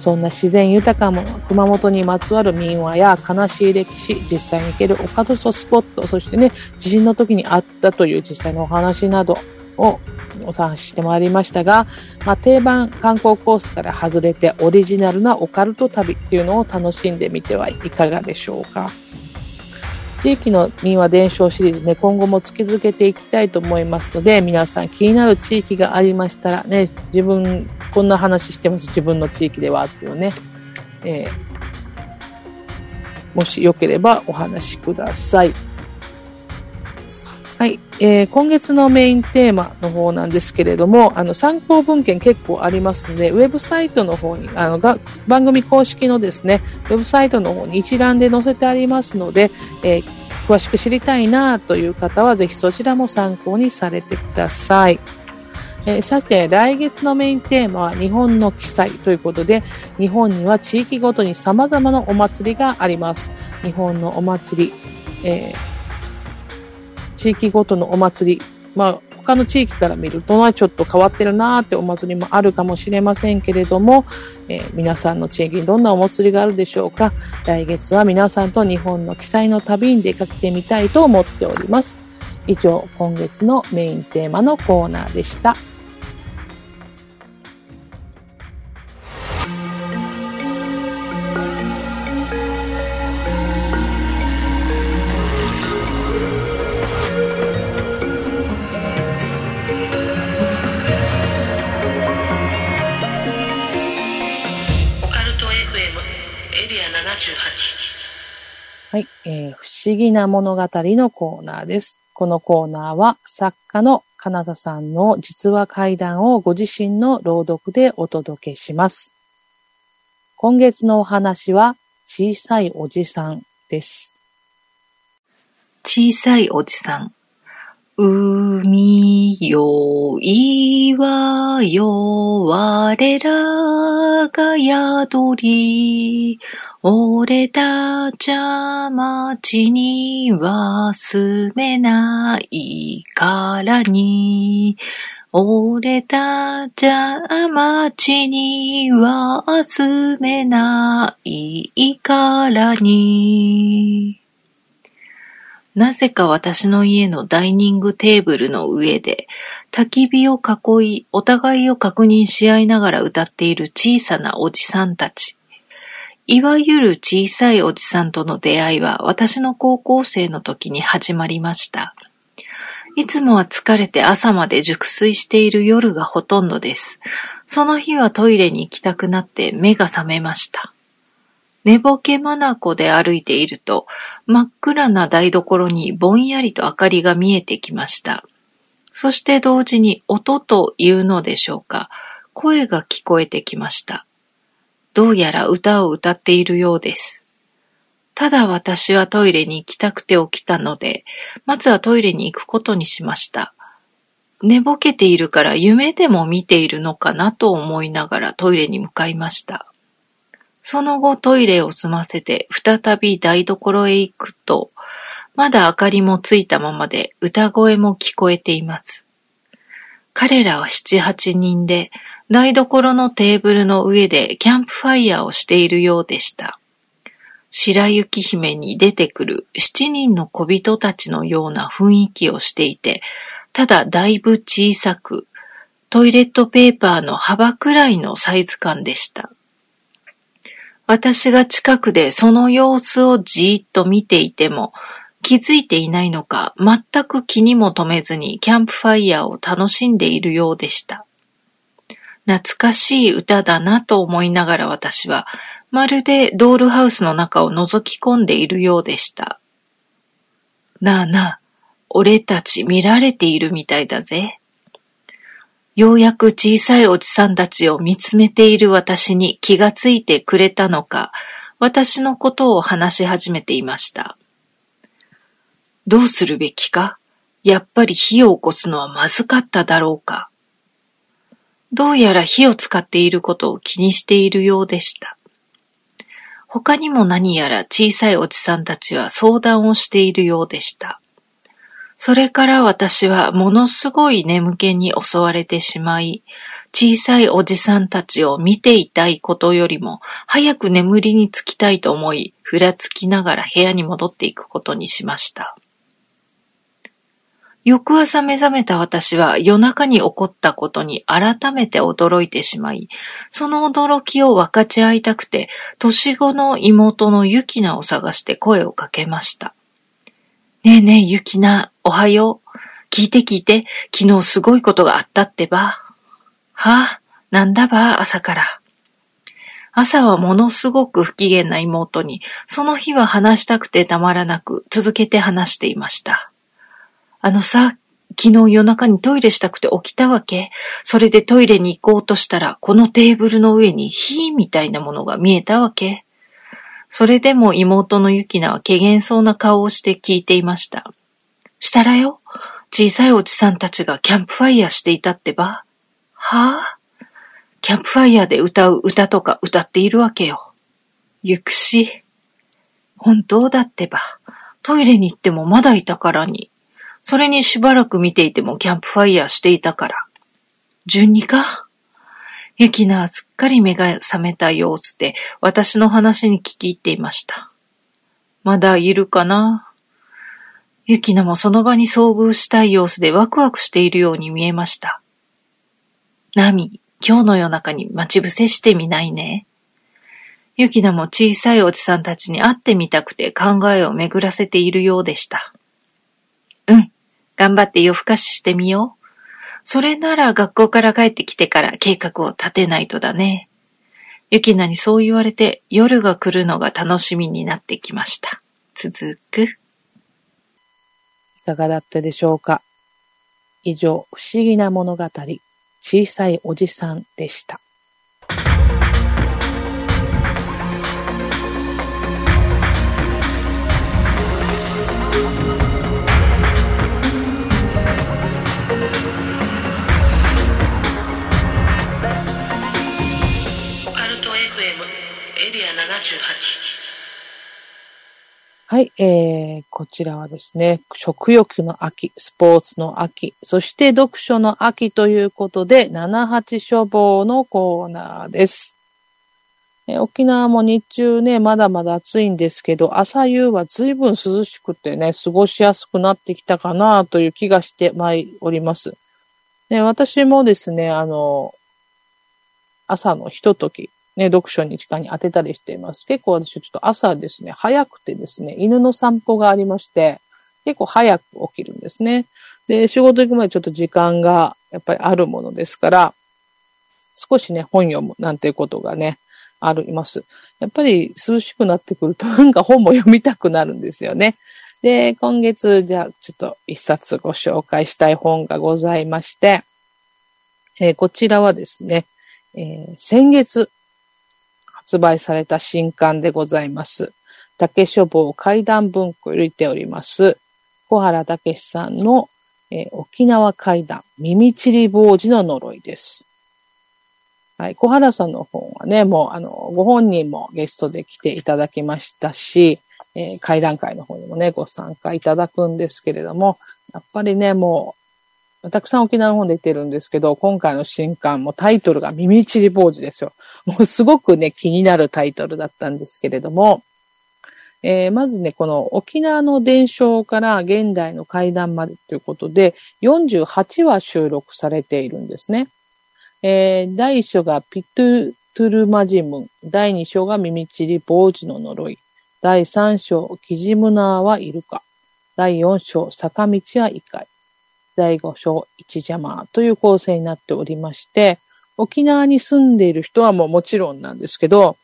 そんな自然豊かも熊本にまつわる民話や悲しい歴史、実際に行けるオカルトスポット、そしてね、地震の時にあったという実際のお話など、をお探ししてまいりましたが、まあ、定番観光コースから外れてオリジナルなオカルト旅っていうのを楽しんでみてはいかがでしょうか。地域の民話伝承シリーズね、今後も突き続けていきたいと思いますので、皆さん気になる地域がありましたらね、自分、こんな話してます、自分の地域ではっていうね、えー、もしよければお話しください。えー、今月のメインテーマの方なんですけれども、あの参考文献結構ありますので、ウェブサイトの方に、あのが番組公式のですね、ウェブサイトの方に一覧で載せてありますので、えー、詳しく知りたいなという方は、ぜひそちらも参考にされてください。えー、さて、来月のメインテーマは日本の記載ということで、日本には地域ごとに様々なお祭りがあります。日本のお祭り、えー地域ごとのお祭り、まあ、他の地域から見ると、ちょっと変わってるなーってお祭りもあるかもしれませんけれども、えー、皆さんの地域にどんなお祭りがあるでしょうか来月は皆さんと日本の記載の旅に出かけてみたいと思っております。以上、今月のメインテーマのコーナーでした。はい、えー、不思議な物語のコーナーです。このコーナーは作家の金田さんの実話怪談をご自身の朗読でお届けします。今月のお話は小さいおじさんです。小さいおじさん。海よ岩よ我らが宿り俺たちゃ町には住めないからに。俺たちゃ町には住めないからに。なぜか私の家のダイニングテーブルの上で、焚き火を囲い、お互いを確認し合いながら歌っている小さなおじさんたち。いわゆる小さいおじさんとの出会いは私の高校生の時に始まりました。いつもは疲れて朝まで熟睡している夜がほとんどです。その日はトイレに行きたくなって目が覚めました。寝ぼけまなこで歩いていると、真っ暗な台所にぼんやりと明かりが見えてきました。そして同時に音というのでしょうか、声が聞こえてきました。どうやら歌を歌っているようです。ただ私はトイレに行きたくて起きたので、まずはトイレに行くことにしました。寝ぼけているから夢でも見ているのかなと思いながらトイレに向かいました。その後トイレを済ませて再び台所へ行くと、まだ明かりもついたままで歌声も聞こえています。彼らは七八人で台所のテーブルの上でキャンプファイヤーをしているようでした。白雪姫に出てくる七人の小人たちのような雰囲気をしていて、ただだいぶ小さく、トイレットペーパーの幅くらいのサイズ感でした。私が近くでその様子をじーっと見ていても、気づいていないのか全く気にも留めずにキャンプファイヤーを楽しんでいるようでした。懐かしい歌だなと思いながら私は、まるでドールハウスの中を覗き込んでいるようでした。なあなあ、俺たち見られているみたいだぜ。ようやく小さいおじさんたちを見つめている私に気がついてくれたのか、私のことを話し始めていました。どうするべきか？やっぱり火を起こすのはまずかっただろうか？どうやら火を使っていることを気にしているようでした。他にも何やら小さいおじさんたちは相談をしているようでした。それから私はものすごい眠気に襲われてしまい、小さいおじさんたちを見ていたいことよりも、早く眠りにつきたいと思い、ふらつきながら部屋に戻っていくことにしました。翌朝目覚めた私は夜中に起こったことに改めて驚いてしまい、その驚きを分かち合いたくて、年子の妹のゆきなを探して声をかけました。ねえねえ、ゆきな、おはよう。聞いて聞いて、昨日すごいことがあったってば。はあ、なんだば、朝から。朝はものすごく不機嫌な妹に、その日は話したくてたまらなく続けて話していました。あのさ、昨日夜中にトイレしたくて起きたわけ。それでトイレに行こうとしたら、このテーブルの上に火みたいなものが見えたわけ。それでも妹のゆきなは怪げそうな顔をして聞いていました。したらよ、小さいおじさんたちがキャンプファイヤーしていたってば。はあ？キャンプファイヤーで歌う歌とか歌っているわけよ。ゆくし。本当だってば。トイレに行ってもまだいたからに。それにしばらく見ていてもキャンプファイヤーしていたから。順にか？ゆきなはすっかり目が覚めた様子で私の話に聞き入っていました。まだいるかな？ゆきなもその場に遭遇したい様子でワクワクしているように見えました。ナミ、今日の夜中に待ち伏せしてみないね。ゆきなも小さいおじさんたちに会ってみたくて考えを巡らせているようでした。頑張って夜更かししてみよう。それなら学校から帰ってきてから計画を立てないとだね。ゆきなにそう言われて夜が来るのが楽しみになってきました。続く。いかがだったでしょうか？以上、不思議な物語、小さいおじさんでした。はい、えー、こちらはですね、食欲の秋、スポーツの秋、そして読書の秋ということで、78書房のコーナーです。えー、沖縄も日中ね、まだまだ暑いんですけど、朝夕は随分涼しくてね、過ごしやすくなってきたかなという気がしてまいります。ね、私もですね、あの、朝のひととき、ね、読書に時間に当てたりしています。結構私ちょっと朝ですね、早くてですね、犬の散歩がありまして、結構早く起きるんですね。で、仕事行くまでちょっと時間がやっぱりあるものですから、少しね、本読むなんていうことがね、あります。やっぱり涼しくなってくると <laughs> なんか本も読みたくなるんですよね。で、今月じゃあちょっと一冊ご紹介したい本がございまして、えー、こちらはですね、えー、先月発売された新刊でございます。竹書房怪談文庫入れております。小原武さんの、えー、沖縄怪談耳ちり坊主の呪いです。はい。小原さんの本はね、もう、あの、ご本人もゲストで来ていただきましたし、えー、会談会の方にもね、ご参加いただくんですけれども、やっぱりね、もたくさん沖縄の本で言ってるんですけど、今回の新刊もタイトルが耳ちり坊主ですよ。もうすごくね、気になるタイトルだったんですけれども、えー、まずね、この沖縄の伝承から現代の階段までということで、48話収録されているんですね。えー、第1章がピトゥトゥルマジムン、第2章が耳ちり坊主の呪い、第3章、キジムナーはいるか、第4章、坂道は異界、第5章一邪魔という構成になっておりまして、沖縄に住んでいる人はもうもちろんなんですけど、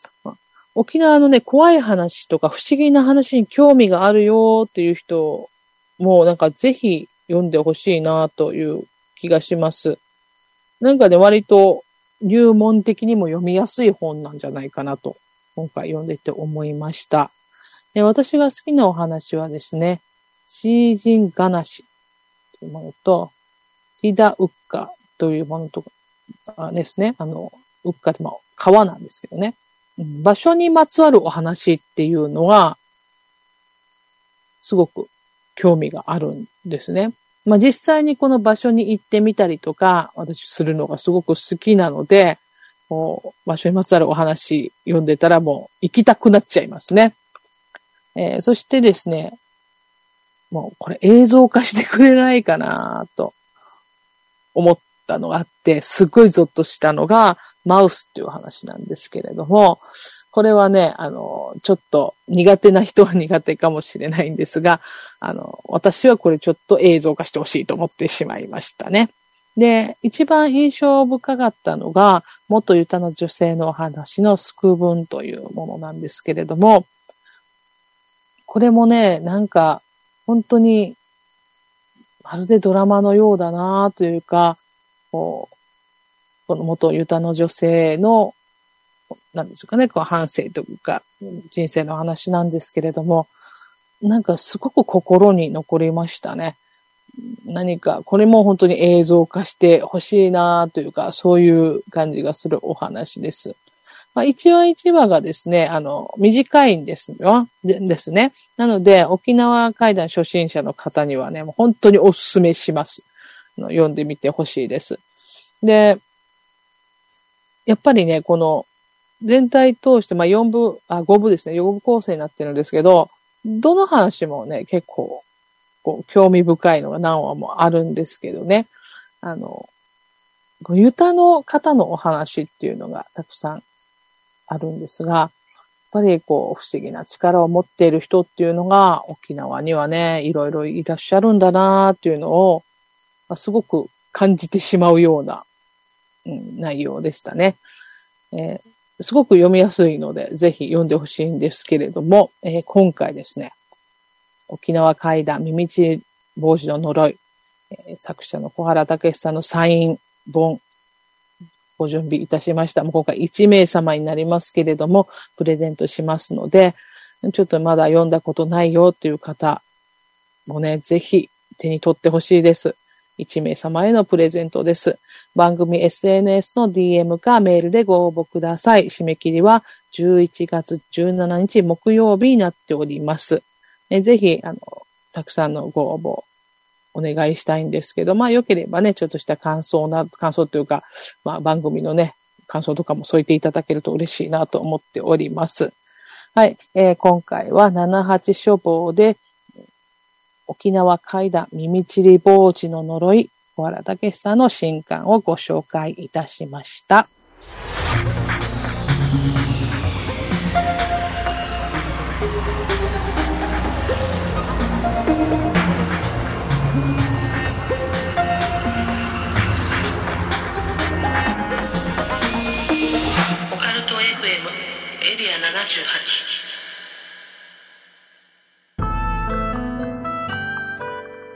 沖縄のね、怖い話とか不思議な話に興味があるよっていう人もなんかぜひ読んでほしいなという気がします。なんかね、割と入門的にも読みやすい本なんじゃないかなと、今回読んでて思いました。私が好きなお話はですね、シージンガナシというものと、ティダウッカというものとかですね。あの、ウッカってまあ川なんですけどね。場所にまつわるお話っていうのは、すごく興味があるんですね。まあ実際にこの場所に行ってみたりとか、私するのがすごく好きなので、もう場所にまつわるお話読んでたらもう行きたくなっちゃいますね。えー、そしてですね、もうこれ映像化してくれないかなと思ったのがあって、すっごいゾッとしたのが、マウスっていう話なんですけれども、これはね、あの、ちょっと苦手な人は苦手かもしれないんですが、あの、私はこれちょっと映像化してほしいと思ってしまいましたね。で、一番印象深かったのが、元ユタの女性のお話の救文というものなんですけれども、これもね、なんか、本当に、まるでドラマのようだなというか、こう、この元ユタの女性のなんですかね、こう反省というか、人生の話なんですけれども、なんかすごく心に残りましたね。何か、これも本当に映像化してほしいなというか、そういう感じがするお話です。まあ、一話一話がですね、あの、短いんですよ。でですね。なので、沖縄階段初心者の方にはね、もう本当にお勧めします。の読んでみてほしいです。で、やっぱりね、この全体通して、まあ4部、あ、5部ですね。4部構成になってるんですけど、どの話もね、結構、こう、興味深いのが何話もあるんですけどね。あの、ユタの方のお話っていうのがたくさんあるんですが、やっぱりこう、不思議な力を持っている人っていうのが沖縄にはね、いろいろいらっしゃるんだなっていうのを、まあ、すごく感じてしまうような、うん、内容でしたね。えーすごく読みやすいので、ぜひ読んでほしいんですけれども、えー、今回ですね、沖縄階段、耳ち帽子の呪い、えー、作者の小原武さんのサイン本、ご準備いたしました。もう今回1名様になりますけれども、プレゼントしますので、ちょっとまだ読んだことないよっていう方もね、ぜひ手に取ってほしいです。1名様へのプレゼントです。番組 SNS の DM かメールでご応募ください。締め切りは11月17日木曜日になっております。ぜひ、あの、たくさんのご応募お願いしたいんですけど、まあ良ければね、ちょっとした感想な、感想というか、まあ番組のね、感想とかも添えていただけると嬉しいなと思っております。はい、えー、今回は78書房で沖縄階段耳ちり坊主の呪い、小原武さんの新刊をご紹介いたしました。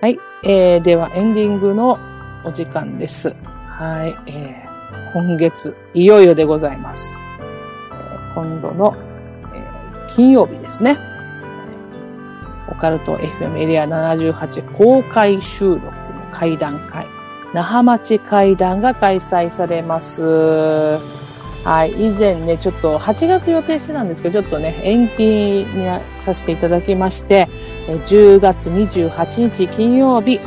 はい。えー、ではエンディングのお時間です。はい。えー、今月、いよいよでございます。えー、今度の、えー、金曜日ですね。オカルト FM エリア78公開収録の会談会、那覇町会談が開催されます。はい。以前ね、ちょっと8月予定してたんですけど、ちょっとね、延期にさせていただきまして、10月28日金曜日、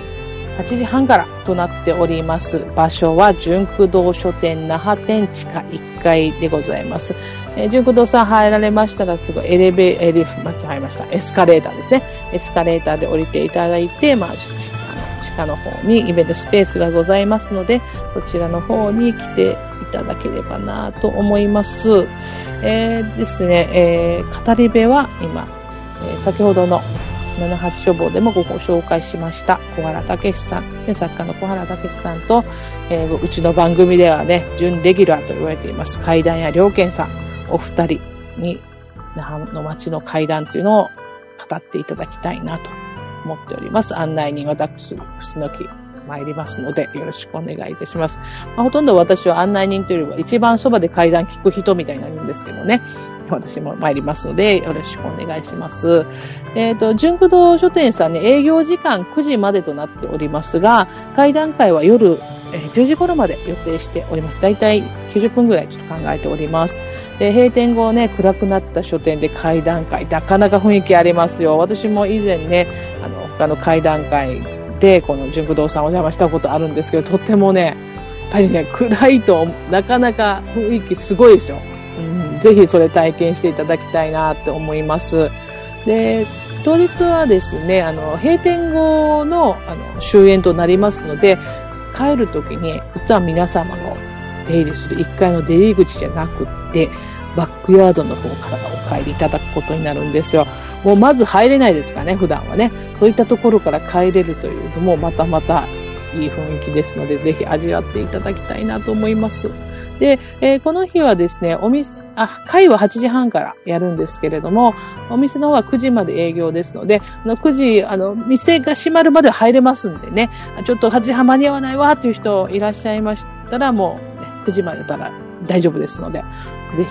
8時半からとなっております。場所は純駆動書店那覇店地下1階でございます。えー、純駆動さん入られましたらすぐエレベエレフ、間違えました。エスカレーターですね。エスカレーターで降りていただいて、まあ、地下の方にイベントスペースがございますので、そちらの方に来てただければなと思います。えー、ですね、えー、語り部は今、えー、先ほどの78書房でもご紹介しました小原武史さんですね、作家の小原武史さんと、えー、うちの番組ではね、準レギュラーと言われています階段や良健さん、お二人に那覇の街の階段というのを語っていただきたいなと思っております。案内人私、楠木参りますので、よろしくお願いいたします。まあ、ほとんど私は案内人というよりは一番そばで階段聞く人みたいになるんですけどね。私も参りますので、よろしくお願いします。えっ、ー、と、純駆動書店さんね、営業時間9時までとなっておりますが、会談会は夜、えー、10時頃まで予定しております。だいたい90分ぐらいちょっと考えております。で、閉店後ね、暗くなった書店で会談会、なかなか雰囲気ありますよ。私も以前ね、あの、他の会談会で、この純駆動さんお邪魔したことあるんですけど、とってもね、やっぱりね、暗いとなかなか雰囲気すごいでしょ。うん、ぜひそれ体験していただきたいなって思います。で、当日はですね、あの、閉店後の、あの、終演となりますので、帰るときに、実は皆様の出入りする1階の出入り口じゃなくって、バックヤードの方からお帰りいただくことになるんですよ。もうまず入れないですかね、普段はね。そういったところから帰れるというのもまたまたいい雰囲気ですので、ぜひ味わっていただきたいなと思います。で、えー、この日はですね、お店、あ、会は8時半からやるんですけれども、お店の方は9時まで営業ですので、あの9時、あの、店が閉まるまで入れますんでね、ちょっと8時半間に合わないわという人いらっしゃいましたら、もう、ね、9時までだったら大丈夫ですので、ぜひ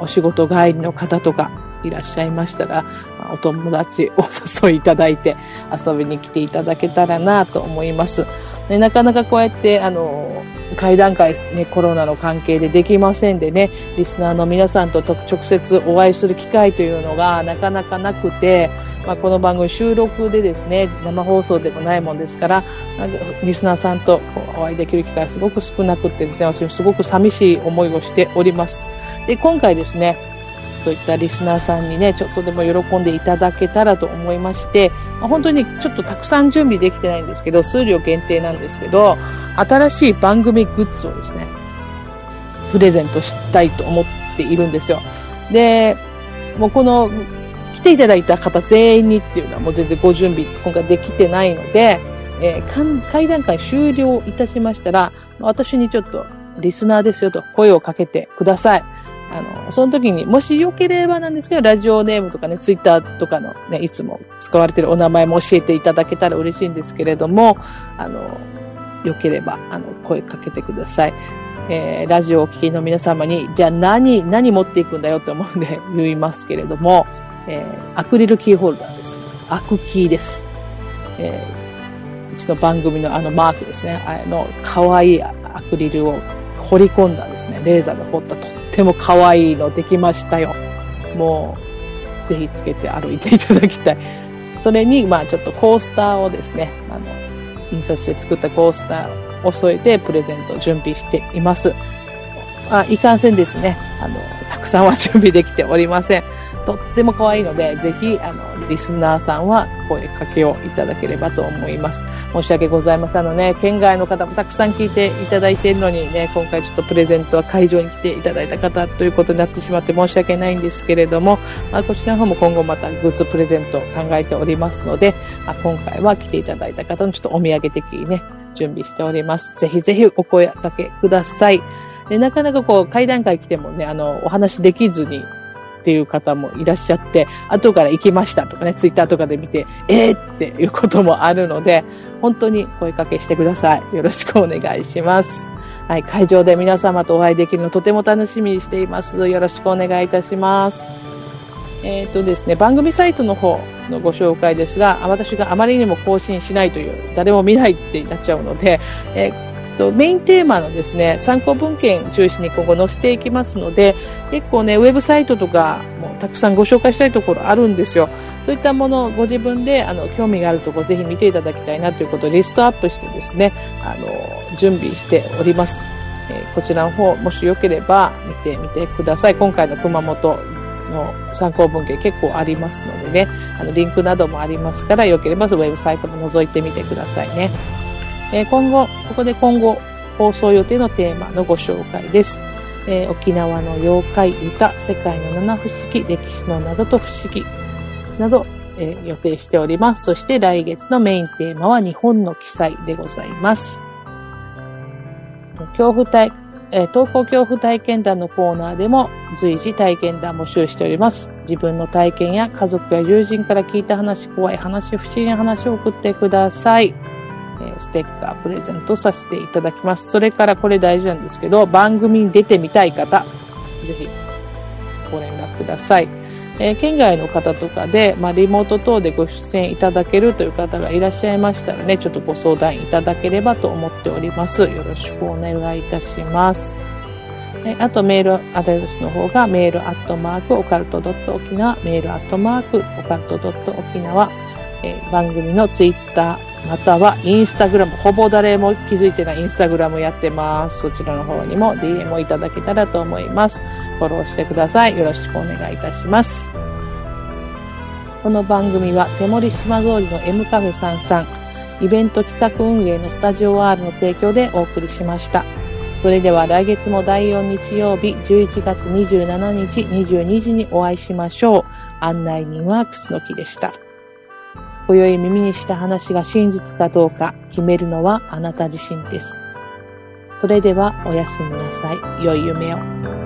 お仕事帰りの方とかいらっしゃいましたら、お友達お誘いいただいて遊びに来ていただけたらなと思います。ね、なかなかこうやって、あの、会談会ね、コロナの関係でできませんでね、リスナーの皆さんと直接お会いする機会というのがなかなかなくて、まあ、この番組収録でですね、生放送でもないもんですから、リスナーさんとお会いできる機会すごく少なくてですね、私もすごく寂しい思いをしております。で、今回ですね、そういったリスナーさんにね、ちょっとでも喜んでいただけたらと思いまして、ま、本当にちょっとたくさん準備できてないんですけど、数量限定なんですけど、新しい番組グッズをですね、プレゼントしたいと思っているんですよ。で、もうこの、来ていただいた方全員にっていうのはもう全然ご準備今回できてないので、えー、会談会終了いたしましたら、私にちょっとリスナーですよと声をかけてください。あの、その時にもしよければなんですけど、ラジオネームとかね、ツイッターとかのね、いつも使われてるお名前も教えていただけたら嬉しいんですけれども、あの、よければ、あの、声かけてください。えー、ラジオをお聞きの皆様に、じゃあ何、何持っていくんだよって思うんで <laughs> 言いますけれども、えー、アクリルキーホルダーです。アクキーです。えー、うちの番組のあのマークですね。あの、可愛いアクリルを彫り込んだですね、レーザーで彫ったとっても可愛いのできましたよ。もう、ぜひつけて歩いていただきたい。それに、まあちょっとコースターをですね、あの、印刷して作ったコースターを添えてプレゼントを準備しています。あ、いかんせんですね。あの、たくさんは準備できておりません。とっても可愛いので、ぜひ、あの、リスナーさんは声かけをいただければと思います。申し訳ございません。あのね、県外の方もたくさん聞いていただいているのにね、今回ちょっとプレゼントは会場に来ていただいた方ということになってしまって申し訳ないんですけれども、まあ、こちらの方も今後またグッズプレゼントを考えておりますので、まあ、今回は来ていただいた方のちょっとお土産的にね、準備しております。ぜひぜひお声かけください。でなかなかこう、会談会来てもね、あの、お話できずに、っていう方もいらっしゃって、後から行きましたとかね、ツイッターとかで見て、えーっていうこともあるので、本当に声かけしてください。よろしくお願いします。はい、会場で皆様とお会いできるのとても楽しみにしています。よろしくお願いいたします。えっ、ー、とですね、番組サイトの方のご紹介ですが、私があまりにも更新しないという、誰も見ないってなっちゃうので、えーと、メインテーマのですね、参考文献中心に今後載せていきますので、結構ね、ウェブサイトとかもたくさんご紹介したいところあるんですよ。そういったものをご自分であの興味があるところぜひ見ていただきたいなということをリストアップしてですね、あの、準備しております。えー、こちらの方、もしよければ見てみてください。今回の熊本の参考文献結構ありますのでね、あの、リンクなどもありますから、よければウェブサイトも覗いてみてくださいね。え今後、ここで今後放送予定のテーマのご紹介です。えー、沖縄の妖怪歌、世界の七不思議、歴史の謎と不思議など、えー、予定しております。そして来月のメインテーマは日本の記載でございます。恐怖体、えー、投稿恐怖体験談のコーナーでも随時体験談募集しております。自分の体験や家族や友人から聞いた話、怖い話、不思議な話を送ってください。えステッカープレゼントさせていただきます。それからこれ大事なんですけど、番組に出てみたい方、ぜひご連絡ください。えー、県外の方とかで、まあ、リモート等でご出演いただけるという方がいらっしゃいましたらね、ちょっとご相談いただければと思っております。よろしくお願いいたします。えあとメールアドレスの方がメールアットマークオカルトドット沖縄、メールアットマークオカルトドット沖縄、え、番組のツイッター、またはインスタグラム、ほぼ誰も気づいてないインスタグラムやってます。そちらの方にも DM をいただけたらと思います。フォローしてください。よろしくお願いいたします。この番組は手森島通りの M カフェ33イベント企画運営のスタジオ R の提供でお送りしました。それでは来月も第4日曜日11月27日22時にお会いしましょう。案内人は楠木でした。今宵耳にした話が真実かどうか決めるのはあなた自身です。それではおやすみなさい。良い夢を。